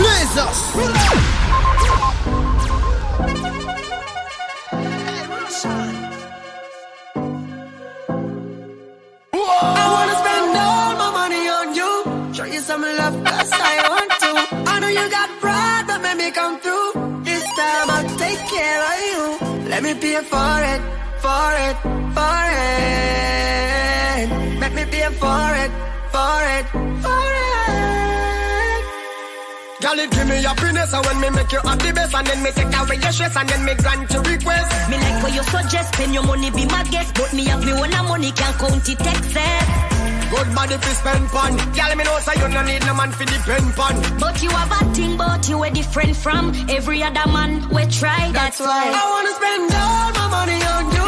Jesus. I wanna spend all my money on you. Show you some I want to. I know you got pride, but let me come through. This time I'll take care of you. Let me pay for it, for it, for it. Let me pay for it, for it, for it. Girl, it give me your happiness and when me make you happy best And then me take away your stress and then me grant your request Me like what you suggest, spend your money, be my guest. But me have me one money, can't count it excess. Good body fi spend pon Girl, me know say you no need no man fi depend pon But you have a thing, but you are different from every other man. We try, that's, why. I wanna spend all my money on you.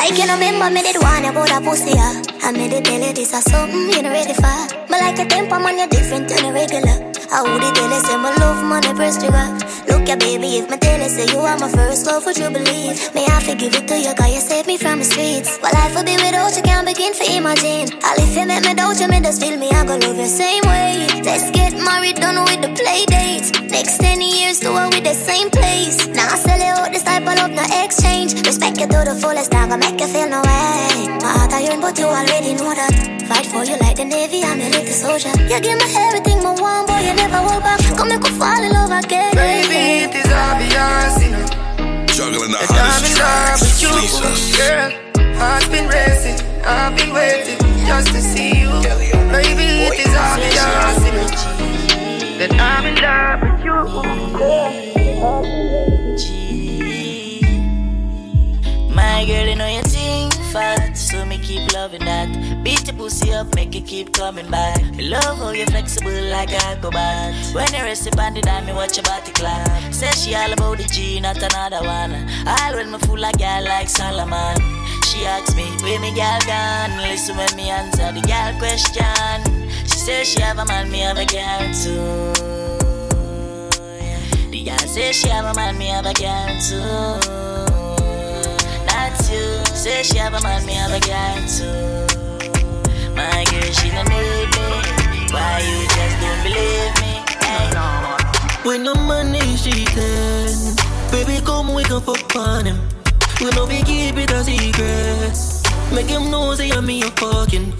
Like you know, remember me did one about a pussy, yeah. I made it tell you this is something you not ready for. But like a temper man, you're different than a regular. I would tell you say my love money press trigger. Look ya baby, if my tell you say you are my first love, would you believe? May I forgive it to you, cause you saved me from the streets. Well, life will be without you, can't begin to imagine. All if you make me doubt you, me just feel me, I go love you same way. Let's get married, done with the play dates. Next 10 years, do it with the same place. Now I sell it all this type of love, no exchange. Respect you to the fullest, now gonna make you feel no way. My heart I yearn, but you already know that. Fight for you like the Navy, I'm your little soldier. You give me everything, my one boy, you never hold back. Come make me fall in love again. Baby, it is obvious, you know. Juggling the that I'm in love with you. Jesus. girl. Heart's been racing, I've been waiting just to see you. Baby, it is obvious, you know. That I'm in love with you. G. My girl, you know you think fat, so me keep loving that. Beat your pussy up, make it keep coming back. Love how you flexible like a acrobat. When you rest upon the dime, me watch your body clap. Say she all about the G, not another one. All when me fool like girl like Solomon. She asks me, where me girl gone? Listen when me answer the girl question. Says she have a man, me have a girl too. The girl say she have a man, me have a girl too. Not you, say she have a man, me have a girl too. My girl, she don't need me. Why you just don't believe me? Hey. When no money she can Baby come we can fuck on him We know we keep it a secret Make him know say I'm me a fucking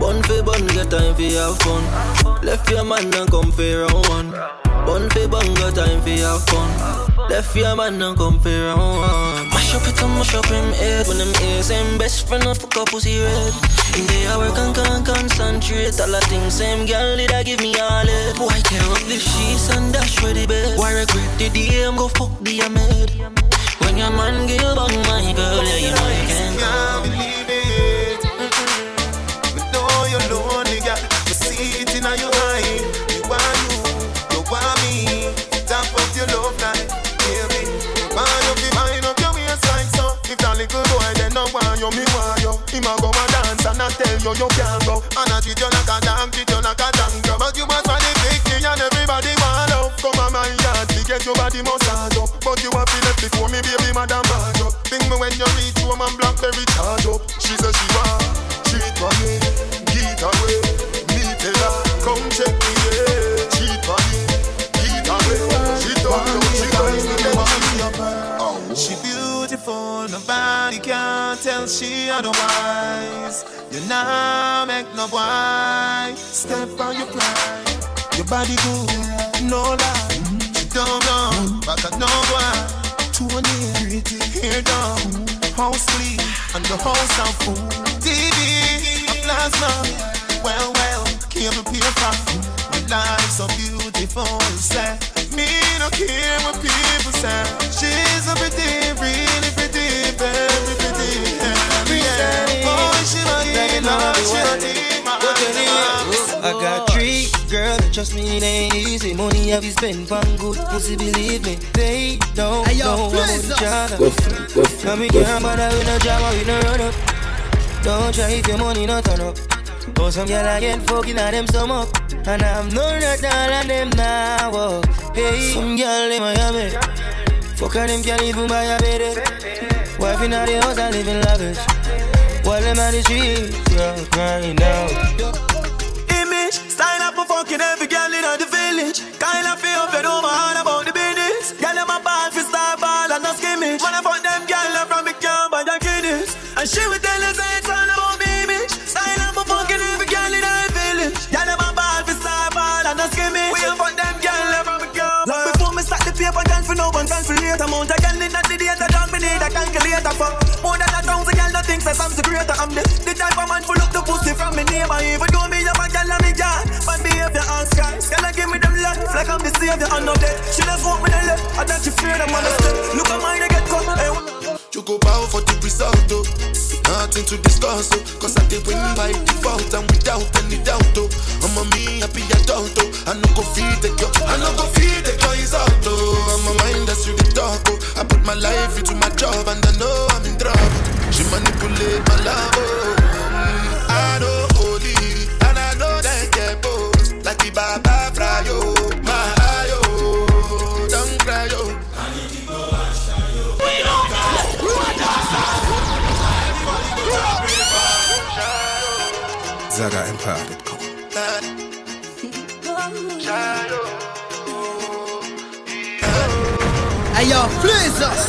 Bun for bun, get time for have fun. Left your man and come for round one. Bun for bun, got time for have fun. Left your man and come for round one. Mash up it and mash up him head. When him ears him best friend of fuck up pussy red. In the hour can can concentrate. All the things same girl did I give me all it. Boy tear up the sheets and dash for the bed Why regret the day I'm go fuck the amid When your man give back tell you can't go. And I treat you like a dog, treat you like a dancer. But you must find the victory and everybody want love. Come on my yard, to get your body massage up. But you have to left before me, baby, madam bad up. Think me when you reach home and blackberry charge up. She says she want, cheat on me, get away. Me tell her, come check me, yeah. Cheat on me, get away. She don't know, she got me, oh. She beautiful, nobody can tell she otherwise. You now make no boy step on your pride. Your body good, no lie. She don't know, but I know why. Tony, pretty hair down, house clean, and the house of food. TV, a plasma, well, well, cable paper. My life so beautiful, say. Me no care what people say. She's a pretty, really pretty, very pretty. Yeah, yeah. Boy, she body, love, she body, my I got three girls trust me, it ain't easy. Money have you spend on good pussy, believe me. They don't Hey, yo, know about Flizzle. each other. Go for it, go for Now me it, go can't bother with no drama, we no run up. Don't try if your money not turn up. Cause some girl I get fucking at them some up. And I'm not that all of them now. Oh. Hey, some girl in Miami. Fuck her, them can't even buy a baby. Wife in the house, I live in lavish. While them on the streets, yeah, crying out. Image, style up for fucking every girl in the village. Kind of feel up and over all about the business. Girl, them a ball for star ball and no skimmage. Wanna fuck them girl from the camp by the kiddies. And she would says I'm the greater. I'm the the type of man full up the pussy from me neighbor. Even though me have a girl and me yard, but behavior on skies. Girl, I give me them life like I'm the savior. I know that she just want me to live. I that she fear them on the step. Look at mine, I get caught. Hey, You go bow for the result. Nothing to discuss, oh. Cause I did win by default and without any doubt, oh. I'm a me happy adult, oh. I no go feed the girl, I no go feed the girl is out, oh. I'm a mind that's really talk, oh. I put my life into my job and I know I'm in trouble. She manipulate my love, oh. I know holy, and I know they get both. Like the Baba Frayo, my ayo. Don't cry, oh. Flizzers.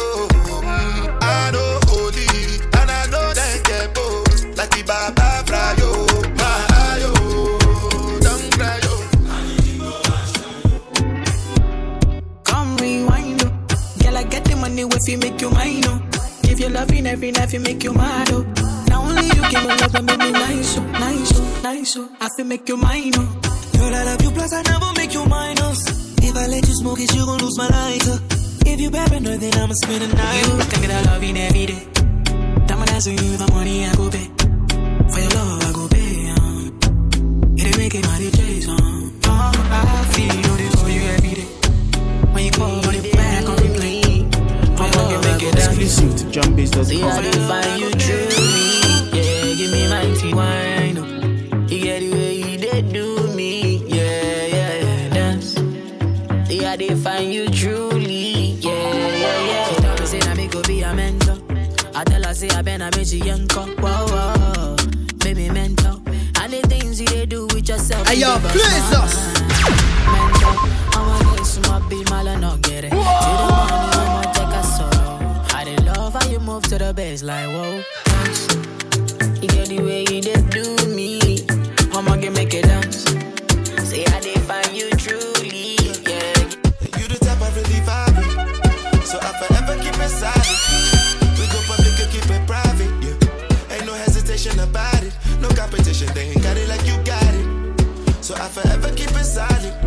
Every night, you make you mad, oh. Now only you give me love and make me nice, oh, nice, oh, nice, oh. I feel make you mine, oh. Girl, I love you, plus I never make you minus. Oh. If I let you smoke it, you gon' lose my lighter. Oh. If you paranoid, then I'ma spend the night. Oh. You think that I love you every day. Time I you the money I go pay. See how they find you truly. Yeah, give me my tea wine. oh. You get the way you did do me. Yeah, yeah, yeah, dance. See how they find you truly. Yeah, yeah, yeah. She tell me say na me go be a mentor. I tell her say I been a me young cock. Whoa, whoa, baby mentor. And the things you they do with yourself. Hey, yo, give us. Mentor, I'ma get some more be mal and not get it. See bass like whoa. You get the way you did do me. I'ma make it dance. How they find you truly. Yeah. You the type I really vibe with. So I forever keep it silent. We go public and keep it private. Yeah. Ain't no hesitation about it. No competition, they ain't got it like you got it. So I forever keep it silent.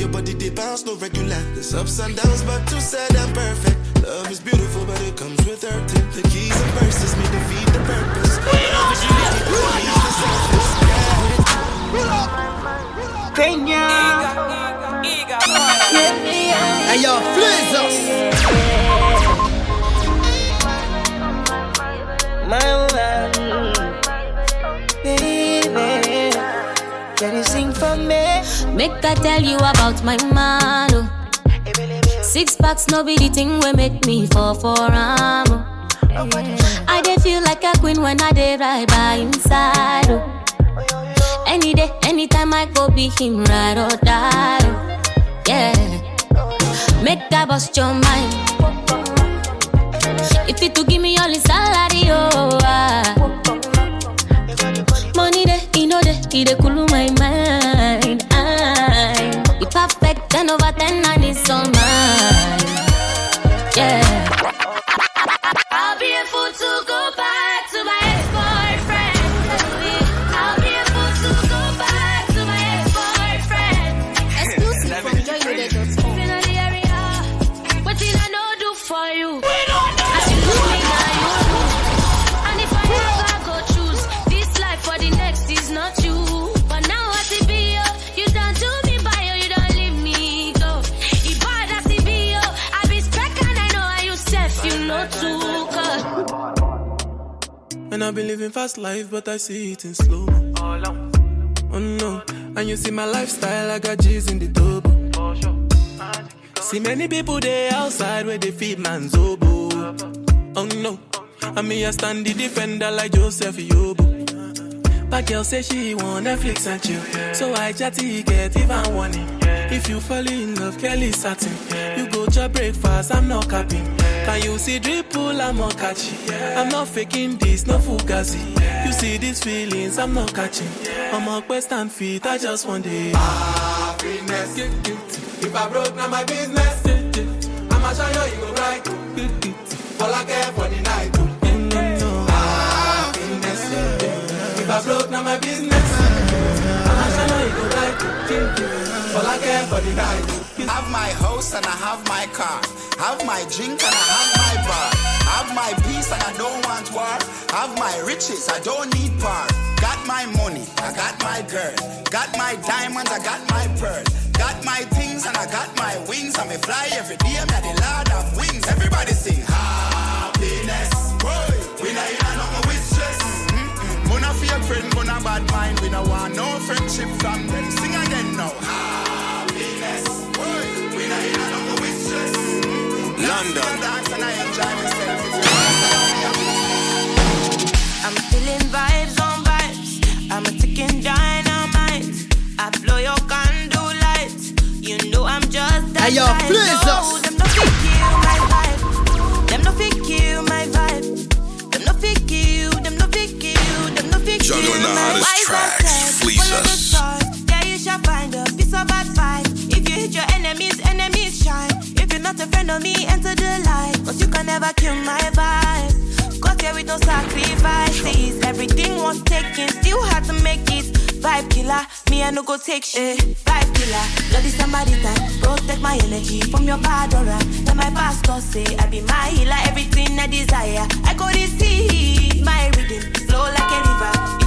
Your body they bounce, no regular. There's ups and downs, but too sad and perfect. Love is beautiful, but it comes with hurting. The keys and verses may defeat the purpose. Love is unique, but it needs the surface. Kenya. Hey yo, Fleezus. My man, baby, can you sing for me? Make I tell you about my man. oh. Six packs, no be the thing we make me fall for am. oh. I dey feel like a queen when I dey ride by inside. Oh. Any day, anytime I go be him ride or die. Oh. Yeah, make I bust your mind. If you to give me all his salary, oh. ah. He know dey, he dey cool my mind. I, he perfect, ten over ten, and it's all mine. Yeah. I'll be a fool to go back And I've been living fast life, but I see it in slow. Oh no, and you see my lifestyle, I got G's in the double. See many people there outside where they feed man's oboe. Oh no, and me I stand the defender like Joseph Yobo. But girl say she want Netflix and chill, so I chatty get even warning. If you fall in love, Kelly satin. You go to breakfast, I'm not capping. Can you see dripple? I'm not catching. I'm not faking this, no fugazi. You see these feelings, I'm not catching. I'm a quest and feet, I just want it. Happiness. If I broke, now my business. I'ma show you, you go right. All I care for the night. Happiness. If I broke, now my business. I'ma show you, you go right. I for the night. Have my house and I have my car. Have my drink and I have my bar. Have my peace and I don't want war. Have my riches, I don't need par. Got my money, I got my girl. Got my diamonds, I got my pearl. Got my things and I got my wings. I may fly every day, I'm the lord of wings. Everybody sing happiness. Boy, we not in a nothing with stress. Mm-mm. Mona for friend, mona bad mind. We no want no friendship from them. Sing again London. I enjoy myself. I'm feeling vibes on vibes. I'm a ticking dynamite. I blow your candle lights. You know I'm just that Hey, yo, type. please, No, them no fit kill my vibe. Them no fit kill my vibe. Them no fit kill. Them no fit kill. Them no fit kill Juggling the hottest tracks, Fleezus. Not a friend of me, enter the light. Cause you can never kill my vibe. Got here with no sacrifices. Everything was taken, still had to make it. Vibe killer, me I no go take shit. Vibe killer, bloody somebody time. Protect my energy from your bad aura. Then my pastor say I be my healer, everything I desire. I go receive my rhythm, flow like a river.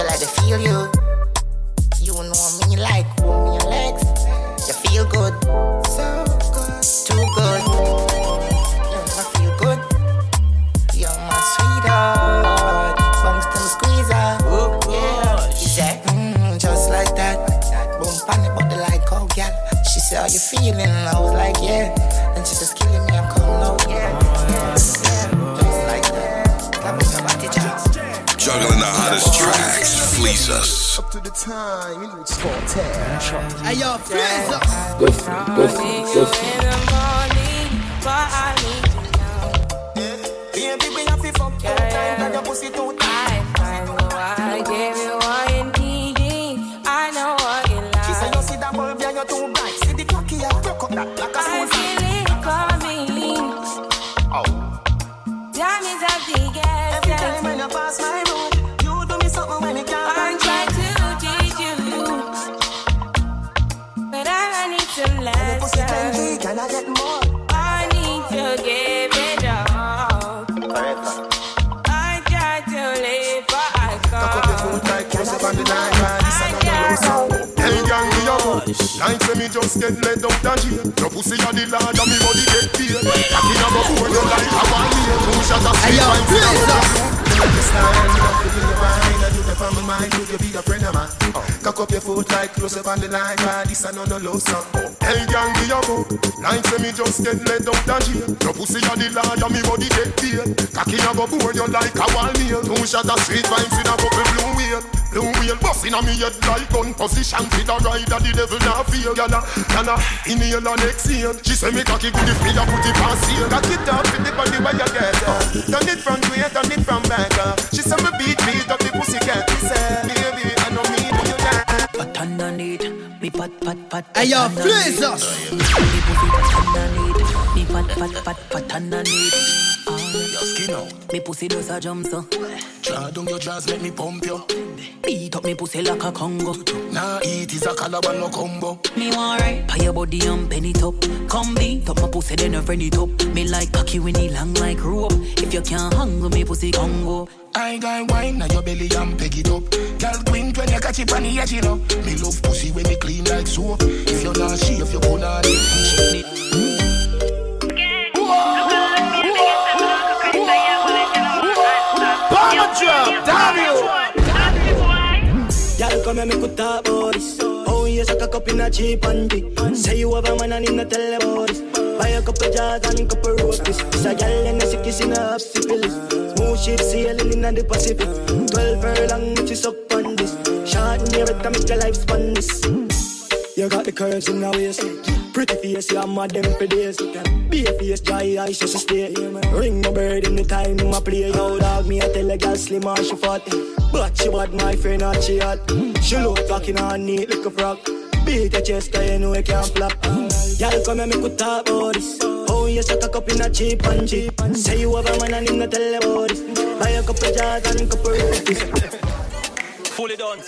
Girl, I feel you. You know me like me your legs. You feel good, so good, too good. You know I feel good. You're my sweetheart, Bumston squeezer. Yeah, she said, mm, just like that. Boom, pan it, but the light go, girl. She said, How you feeling? I was like, Yeah. And she just Juggling the hottest tracks, fleece us. Up to the time, you know it's called tag. Hey, yo, freeze up. Go for it, go for it, go for it. In the morning, but I need you now. Baby, we have to fuck two times, and your pussy two I find why I gave you Like say me just get let out the jail. Your pussy a the lord and me body get paid. Cocky a go for you like a one meal. Two shot of Hey, sweet yo, wine, please, sit down uh. with you. love your style, love the way you wine, and you the from my mind, would you be a friend of mine? Cock up your foot like close up on the line, but this I know no love song. Hey, gang, be your book. Like say me just get led up the jail. Your pussy a the lord, and me body get paid. Cocky a go bore you like a wall nail. Two shot of sweet vibes in a couple blue wheel. Blue wheel busting on me head like gun position. For the rider, the devil not feel. Yana, yana, inhale and exhale. She say me cocky good if me a put it on seal. Cock it up with the body where you get. Uh. Done it from way, done it from back. Uh. She say me beat, beat up the pussy cat. Say, baby, I know me, do you that? But underneath, me pat pat pat. Hey yo, please us. Me pussy pat underneath, me pat pat pat pat underneath. Your out. Me pussy does a jump so. Draw down your jaws, make me pump you. Beat up me pussy like a Congo. Nah, eat is a calabar no combo. Me want right, pay your body and pen it up. Come beat up my pussy, then you friend it up. Me like cocky when it long like rope. If you can't hang me pussy Congo. I got wine now your belly and peg it up. Girl, queen when you catch it on the edge, you know. Me love pussy when me clean like soap. If you're not she, if you're gonna it. Mm. Drop, Dario. Y'all come here, make we talk this. Oh, you suck a cup in a cheap panty. Say you have a man and not tell about. Buy a couple jars and a couple roasties. It's a gal and a sick kiss in a syphilis. Smooth ship sailing in the Pacific. Twelve furlong, if you suck on this. Short in your to make your life span this. You got the curves in the waist. Pretty face, you're mad them for days. Be a face, dry eyes, just to stay. Ring my bird in the time, my play. Yo, dog, me, I tell a girl slim and she fat. But she bad, my friend, not she hot. She look talking on neat like a frog. Beat your chest, cause you know you can't flop. Y'all come and make we talk about this. Oh, you suck a cup in a cheap and cheap. Say you have a man and him not tell about this. Buy a couple of jars and a couple roasties. Fully done.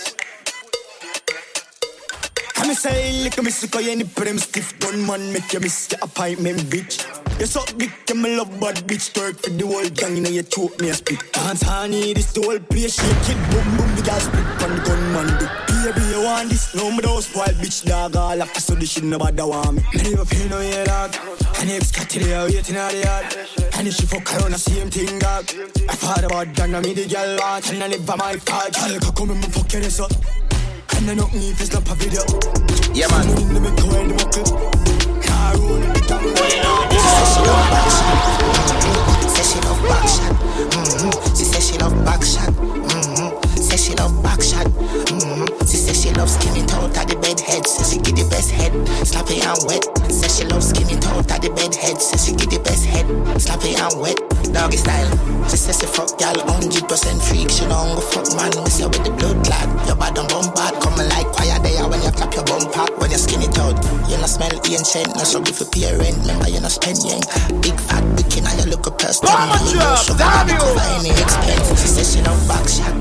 Lick me sick, you any prim stiff gun man, make you miss your appointment, bitch. You suck dick, you me love bad bitch, twerk for the whole gang, you know you choke me a spit. Dance honey, this the whole place, shake it, boom boom, the gal split on the gunman dick. Baby, you want this? No, me don't spoil bitch, dog, all after so this shit nobody want me. Me never feel no yeah, dog. And if there waiting at the yard, and if she fuck around, the same thing, dog. I thought about that, now me the gal want, and I never my fault. Can come and fuck your ass up. And I don't need to snap a video. Yeah, man. Someone in the make away the buckle. Car rolling the down. Say she love back shot. Mm-hmm. She say she love back shot. Mm-hmm. Say she love back shot. Mm-hmm. She say she love skimming out of the bed head. Say she get the best head. Sloppy and wet. Say she love skimming out of the bed head. Say she get the best head. Sloppy and wet. Doggy style. She say she fuck gal 100% freak. She don't go fuck man. We say with the blood clad. Your bad and bum bad. Coming like choir there when you clap your bum pop. When you skin it out. You not smell ancient. No struggle for rent. Remember you not spend yang. Big fat wicked and you look a person. Bomber drop, damn you. Cover any expense. She say she love back shot.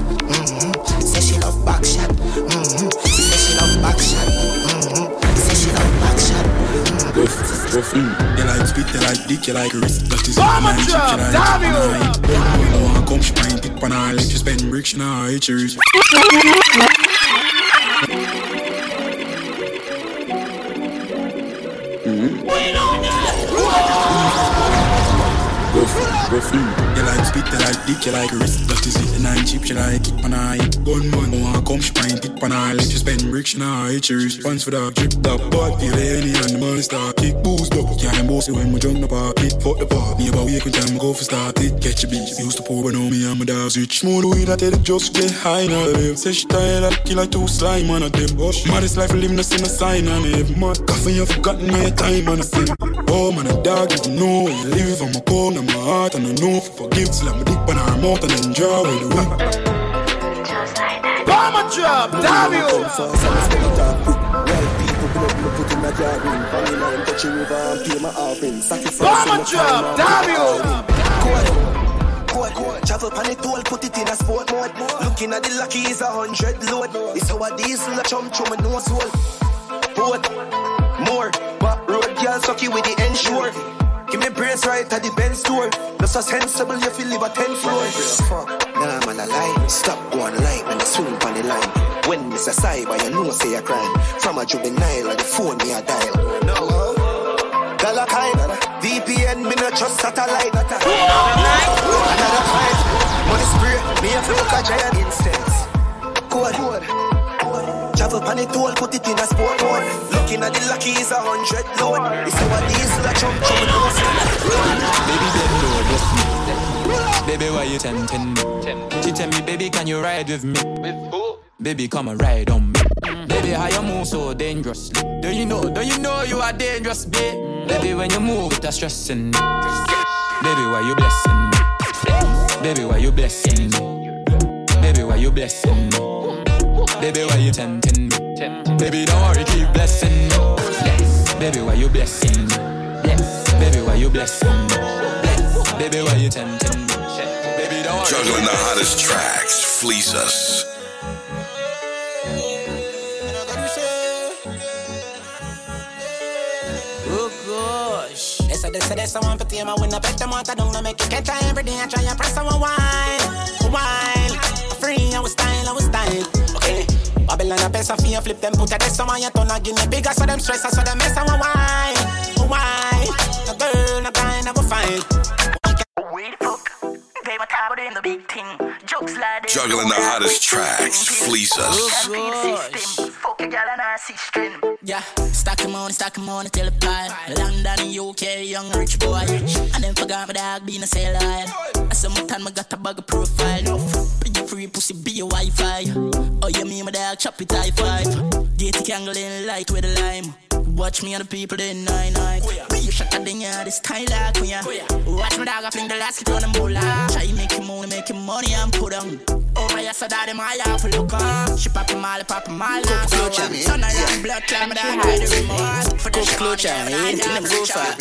Mm. You like spit, you like dick, you like wrist. That is Bomber my chip, drop, you like damn you. You know I come, she pint it, pan I let you spend bricks, now I choose. Rough, rough, mm. You like spit, you like dick, you like wrist. That is it, and I chip, you like it, pan I Gunman, know I come, she pint it, pan I let you spend bricks, now I choose. Pants for the drip, that but feel any and the money start kick, boost up. Can't boss it when we jump the party. Fuck the park, me about week when time I go for start it. Catch a beat, used to pour, but know me, I'm a dog switch. Smooth weed, I tell it just get high now. Live. Say she tired, I kill like two slime on a them. Maddest life, live, no send a sign on it. Mad coffee, you forgotten my time on a sin. Oh man, a dog, if you know where you live, I'm a cold, I'm heart, and I know if you forgive, slam a dick on her mouth and then draw with the whip. Bomber drop, damn you. Come fast and it's gonna talk quick. White people blood me put in a jar ring. Banging line, touch the river and pay my offering. Sacrifice Bomber in drop, damn you. Code, code, travel pan it all, put it in a sport mode. Looking at the lucky is a hundred load. It's our diesel a chum chum and no soul. Boat, more, but road girl sucky with the ensure. Give me brace right at the Benz store. That's so sensible, you feel live a ten floor. Fuck, nah man a lie. Stop one line and I swing on the line. When it's a cyber, you know say a crime. From a juvenile, or the phone me a dial. No. Dollar kind, VP the end, me not trust satellite. Another fight, money spray, me have to look a giant instance. Code, Travel on the toll, put it in a sport mode. Looking at the lucky is a hundred load. It's our diesel, a chunk, chunk, nose. Baby, know me. Baby, why you tempting me? She tell me, baby, can you ride with me? Baby, come and ride on me. Baby, how you move so dangerously? Don't you know? Don't you know you are dangerous, babe? Baby, when you move, it's stressing me. Baby, why you blessing me? Baby, why you blessing me? Baby, why you blessing me? Baby, why you tempting me? Baby, don't worry, keep blessing me. Baby, why you blessing me? Baby, why you blessing me? Baby, why you tempting me? Baby, don't worry. Juggling the hottest tracks, Fleezus. Oh gosh. They say, they say, they say, one for team, I win a bet them out, I don't know, make you catch her every day, I try and press on wine, wine. Free, I was style, I was style. Okay. Babylon a pesa fi flip them put a desk on your turn again the bigger so them stress so them mess and wine, wine. The girl, the kind of a fine. Wait. They were tired in the big thing. Jokes like this. Juggling the hottest tracks, Fleezus. Gal and I system. Yeah, stack him on, stack him on, tell the pile. London, UK, young rich boy. And then forgot my dog being a sailor. I said, my time I got a bag of profile. No, you free pussy, be a Wi-Fi. Oh, you mean my dog, chop it high five. Get candle in light with a lime. Watch me and the people in nine nine. Be a shot at the yard, this style like me. yeah. Watch my dog, I fling the last hit on the mola. Try make him money, make him money and put on. Here, so that my life look on. She pop him all, pop him all. now. Son of young blood, climb the hide the remote. For the clutch, anything them go for.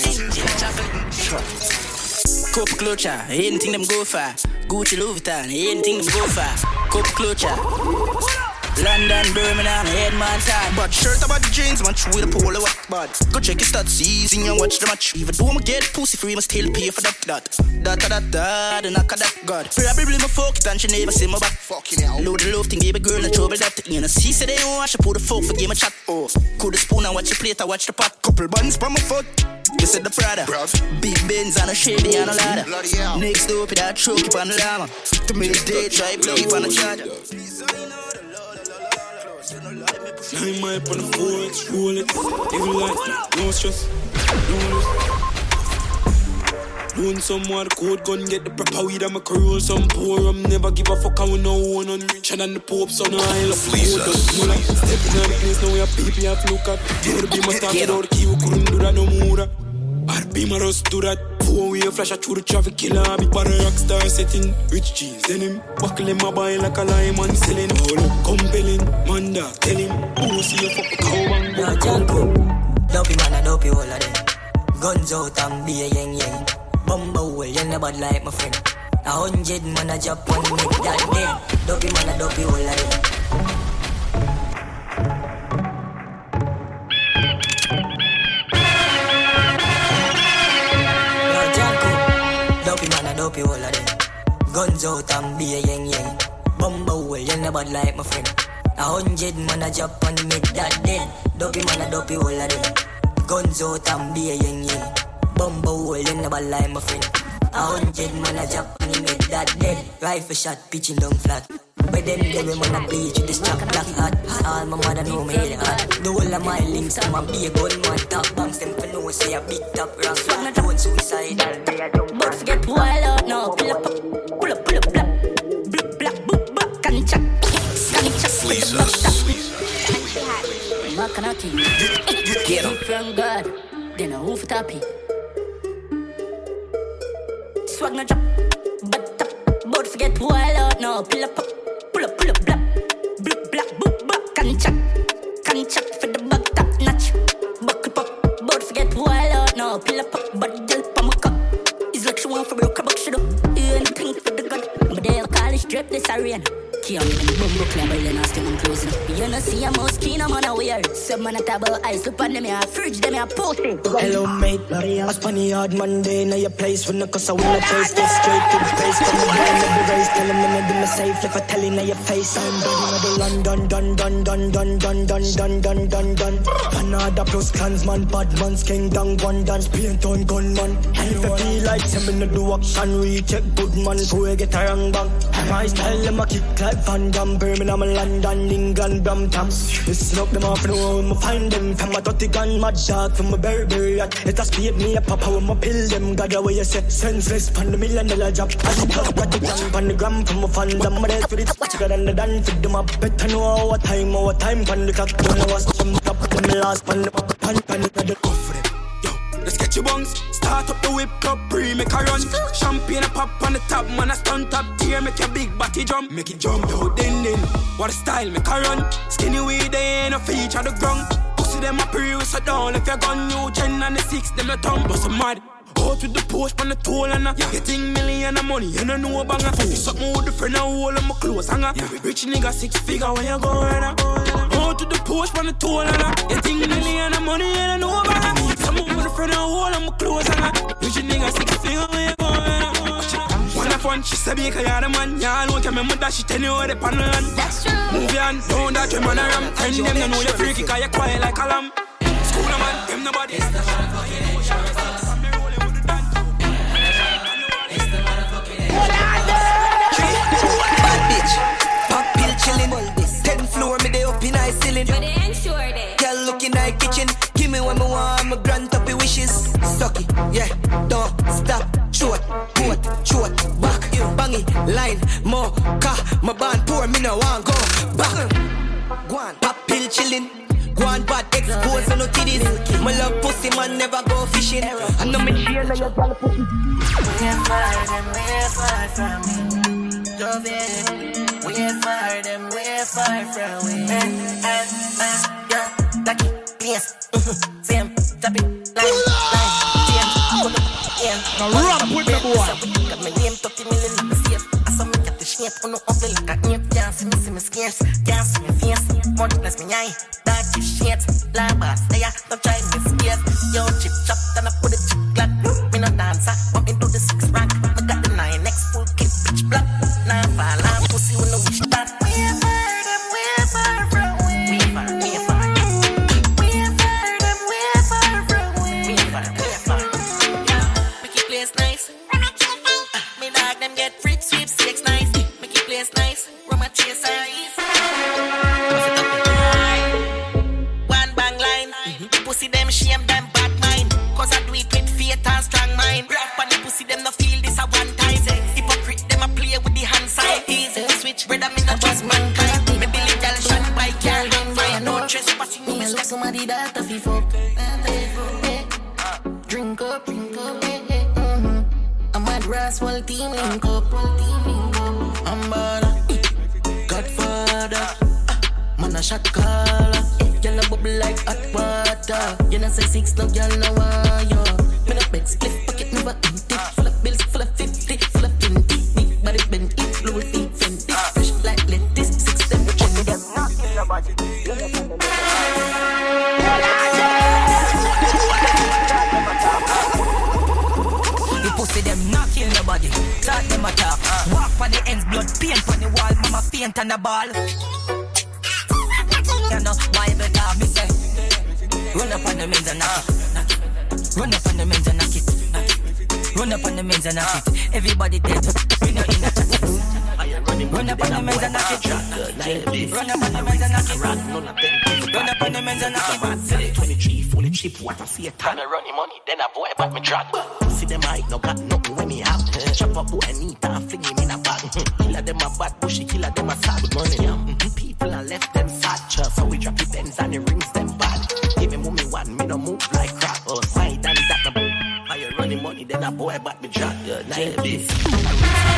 Cup clutcher, anything them go for. Gucci Louis Vuitton, anything them go for. Cup clutcher. London, Birmingham, headman time. But shirt about the jeans, match with a polo up bad. Go check your stats, season and watch the match. Even though I get pussy free, must still pay for that. That, that, that, that, the knock of that. God, probably my fuck it and she never see my back. Fucking hell. Load the love thing, give a girl in trouble that. You know, see, say they wash, I put the fork for game a chat. Oh, cool the spoon and watch the plate, I watch the pot. Couple buns from my foot. You said the Prada, big Benz and a shady and a ladder. Next door, put that truck up on the llama. To me, day, try play on the charger. Nine mile on the forex, roll it. Every light, no stress, no risk. Doing some more code gun, get the proper weed, I'm a roll some poor. I'm never give a fuck, I will no one on richer than the Pope, so no I love Fleece. Stepping on the place, now we have people have look at. Did be my start without the key, we couldn't do that no more. I'd be my rust do that. Four way flash, I through the traffic killer. I part of rock star setting. Rich jeans, denim. Buckle in my buy like a lime and selling. All up, compelling. Man, dog, tell him. Who see you fuck a cow bang. Yo, Janko, dopey man, I dopey all of them. Guns out and be a yang yang. Bumble, you never like my friend. A hundred man a drop one make that dead. Dopey man, I dopey all of them. Guns out and be a yang yang. Bumble, you never like my friend. A hundred man a drop and make that dead. Dopey man a dopey all of them. Guns out and be a yang yang. Bumble, you never like my friend. A hundred man a drop and make that dead. Rifle shot, pitching down flat. But then they will man a beach with this chop black hat. All my mother know me hit hot. The whole of my links, I'm a be a gunman. Top banks, them for no say a big top rock. Swag not doing suicidal. But forget wild out now. Pull up, pull up, pull up, black, black, black, boop, back, can chop, can chop. Fleezus. Makanaki. Get him from God. Then a roof tappy. Swag no drop, but. But forget wild out now. Pull up, up, see a mouse keen, I'm on a weird. Some man a table ice, look on them, a fridge, them a pussy. Hello, mate. I spun the hard Monday. Now your place when the cause I wanna taste this straight to the face. The brain of the race, tell in do my safe. If I tell you now your I'm done with the London, done, done, done, done, done, done, done, done, done, done. Canada plus clansman, bad man's king, down one dance, paint on gunman. And if I feel like something to do action, recheck good man, so I get a wrong bang. My style, them a kick like Van Damme, Birmingham, London, England, Brampton. Listen up, them off, know I'ma find them. From a dirty gun, my dog, from a berry berry yacht. Let us speed me up, papa, when my pill them. God, the way you say, senseless, pan the million dollar job. I just got the jump on the gram from a fan. I'm ready for it, checker the dance, fit them up. Better know our time, our time, pan the clock. Don't know what's jump up, them last pan the pan, pan the Go for them, yo. The sketchy buns, start up the whip up, pre make a run. Champagne a pop on the top, man a stunt up tier, make your big body jump, make it jump, yo. Then then, what a style, make a run. Skinny weed, they ain't a feature the ground. Pussy them a pre, so down if you gun new gen and the six, them a tongue, bust a mad. Out with the post on the toll and a yeah. Getting million of money, you don't know about a fool. Something with the friend, I hold on my clothes, hang yeah. Rich nigga, six figure, when you go going? Out with the post on the toll and a Getting million of money, you don't know about a fool. Something with the friend, I hold on my clothes, hang Rich nigga, six figure, when you going? One of fun, she said, because you're the man. I know, can remember that she tell you where the pan land. That's true. Move on, don't that you man a ram. Friend them, you know you're freaky, cause you're quiet like a lamb. School man, them nobody. It's the dey up in high ceiling. Girl look in high kitchen, give me what me want, my up your wishes. Suck it, yeah, don't stop. Short, coat, short, back, bangy, line, more, car, my band poor, me no want go back. Go on, pop pill chillin'. Go on, bad expose no titties. My love pussy man never go fishing. I know me cheer now your girl pussy. We're far them, we're far from me. Love it. We're far them, we're far from we. Eh, eh, eh, yeah, lucky, yes, same, tap it, line, line, same, pull up, yeah. Now rap with me, boy. Got my name, 30 million in the safe. I saw me get the shape, on the ugly like a ape. Can't see me, see me scarce, can't see me face. Me eye, dark shit. Line boss, there, don't try me space. Yo, chip chop, From a chaser, six six your love. Run up on the men's and knock it. Everybody dead. We know in the Run up on the men's and knock it. Run up on the men's and knock it. Run up on the men's and knock it. 23 fully cheap, what I see a ton of running money, then I boy back me drag. See them I no got nothing when me have. Chop up boy and fling him in a bag. Killer them a bad bushy, killer them a sad money. Mhm, People and left them sad so we drop the bends and the rings them a boy back me drag. Yeah, nah, this.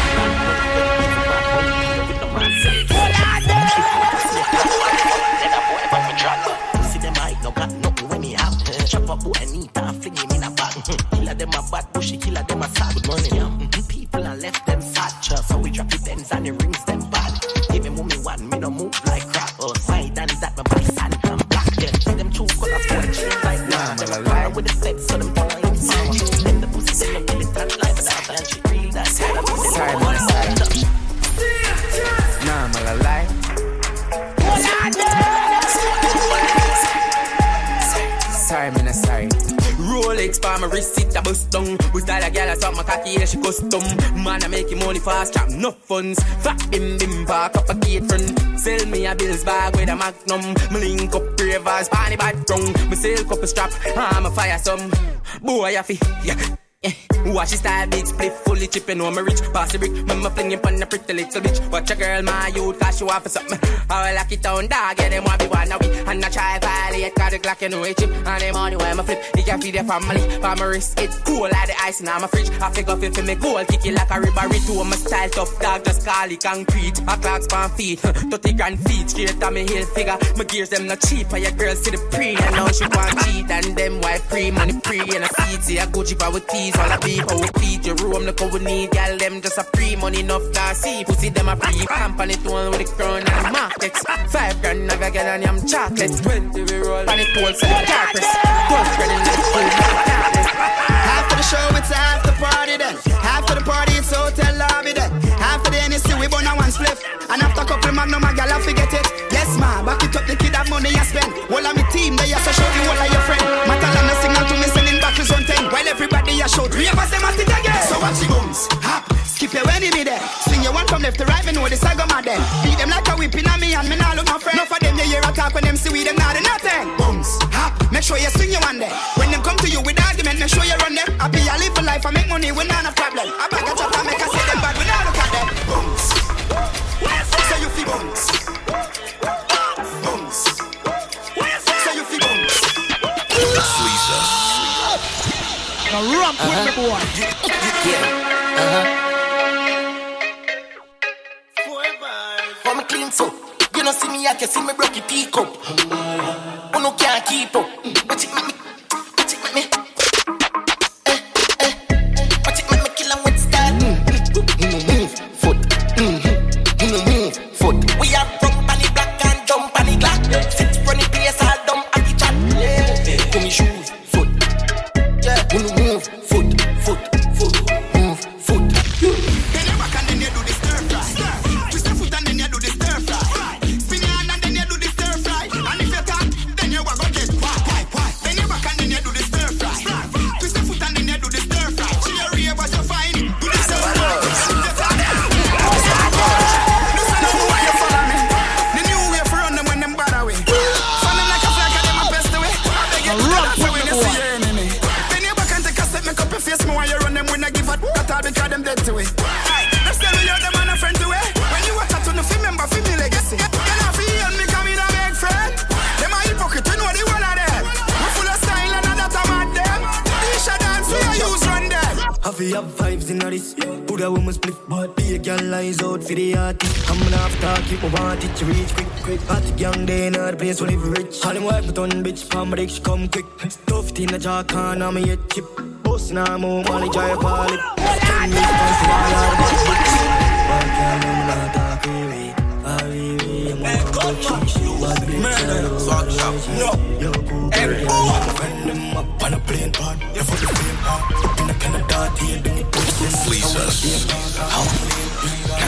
Sorry, man, I'm sorry. Rolex for my wrist, it a bust down. We style a girl, I suck my cocky, yeah, she custom. Man, I making money fast, trap no funds. Fat bim bim, park up a gate front. Sell me a bills bag with a magnum. Me link up ravers, party background. Me silk up a strap, I'm a fire some. Boy, I feel, yeah. Watch his style, big split, fully chipping on my rich. Pass brick, mama flinging pon the pretty little bitch. Watch a girl, my youth, cause she want for something. I will lock it down, dog, yeah, them want be one away. And I try violate, cause the Glock, you know it chip. And the money when I flip, he can feed their family. For my wrist, it's cool like the ice in my fridge. I figure fit for me gold, kick it like a ribbery to my style, tough dog, just call it concrete. A clock span feet, 30 grand feet, straight on me heel figure. My gears, them not cheap, and your girl see the pre. And now she want cheat, and them white pre, money pre, and a seat, see a Gucci power tees, all the people feed your room, look how we need, gal, them just a free money enough to see. Pussy them a pre company tone with the crown and markets. Five grand, I got on yam chocolates. Twenty we roll, and it to the carpets. Twelve grand in the pool, After the show, it's after party then. After the party, it's hotel lobby then. After the NSC, we burn a one spliff. And after couple magnum, my gal, I forget it. Yes, ma, back it up, the kid have money I spend. All of me team, they have to show you all of your friend. Matalana signal to me, sending battles on 10. While everybody a shout, say my it again. So watch the booms, hop, skip your enemy there. Swing your one from left to right, me know the saga mad then. Beat them like a whipping on me and me now look my friend. Enough of them, you hear a talk when them see we them not do nothing. Booms, hop, make sure you swing your one there. When them come to you with argument, make sure you run them. I be a live for life, I make money, we not a problem. I bag a Now ramp with me, boy. Want me clean so You know see me, I can see me broke your teacup Who no can't keep up. Watch it palm break, come quick. Stuffed in the jar, can I'm a chip. Boss now, move, money, call it. Fancy, all out of. Bad girl, I'm not I'm a good chick. Bad bitch, I don't know. Yo, cool, girl, yeah, friend them up on a plane pod. You for the flame pod. Up in the Canada, deal, then you. Fleezus. Get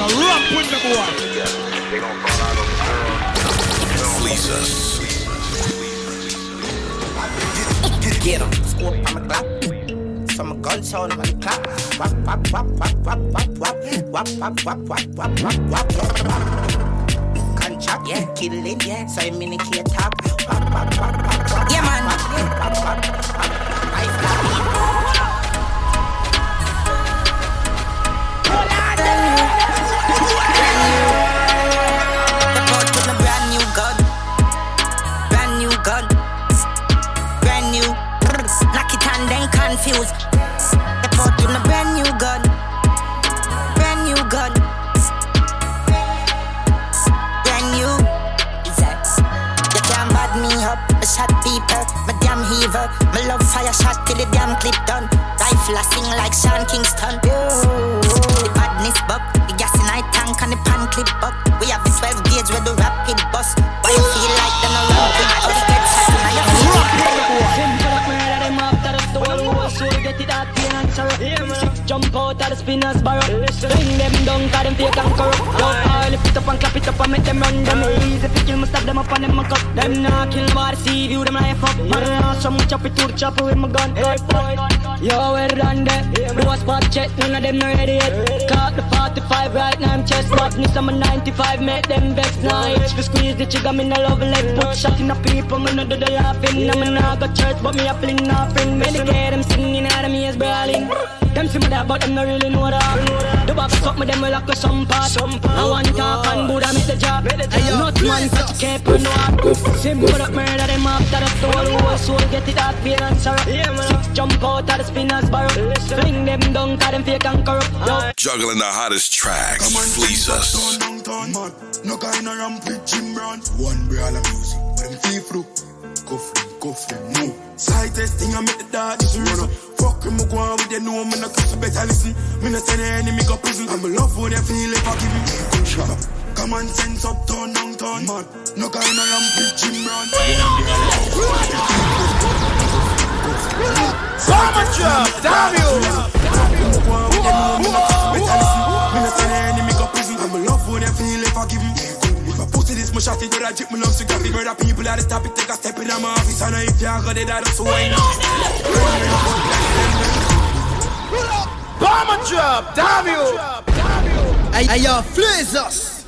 Now ramp with me, boy. Fleezus. Get him. On my clap. Some of guns hold him on the clap. Wap, wap, wap, wap, wap, wap, wap. Wap, wap, wap, wap, wap, wap, wap, wap. Contract, yeah. Killing, yeah. So I'm in the key top. Wap, wap, wap, wap, wap. Yeah, man. Wap, wap, wap, wap. It up and clap it up and make them run Them. Easy to kill me stab them up and them cut Them. Not kill bar see view them life up. Man, so much up it to the chopper with my gun. Boy, Yo, we're done there Do a spot check, none of them not ready yet Caught the 45 right now I'm chest Badness I'm a 95 make them vex now Itch for squeeze the trigger me no love leg Put shot in the people me no do the laughing. I'm not go church but me a fling nothing. Medicate them singing out of me as brawling Them see me that but them no really know that. The box suck me them will lock a some part. I want talk and Buddha make the job. Not one such cape and no heart Simple up murder them after the stone Whole soul get it out pain and sorrow Six jump out of the spinner's barrow Fling them down cause them fake and corrupt. Yo. Juggling the hottest tracks. Fleezus. No kind of ramp with Jim Brown. One brawl of music, but them feel through. Cuff them, cuff them, no. Slightest thing I make the dog this run. Fuck him, go on with me no cuss, you better listen. Me no send enemy go prison. I'm a love for them feel if I give me gunshot. Common sense up, turn down, turn. Mad, no kind of ramp with Jim Brown. Summer job, damn you. I'm a love for them feel if I give him If I pussy this my shot it but I drip my lungs to graphic Murder people at the stop it take a step in my office And if you got it I don't so why not Bomber job, damn you. Hey, hey, yo, Flaze us.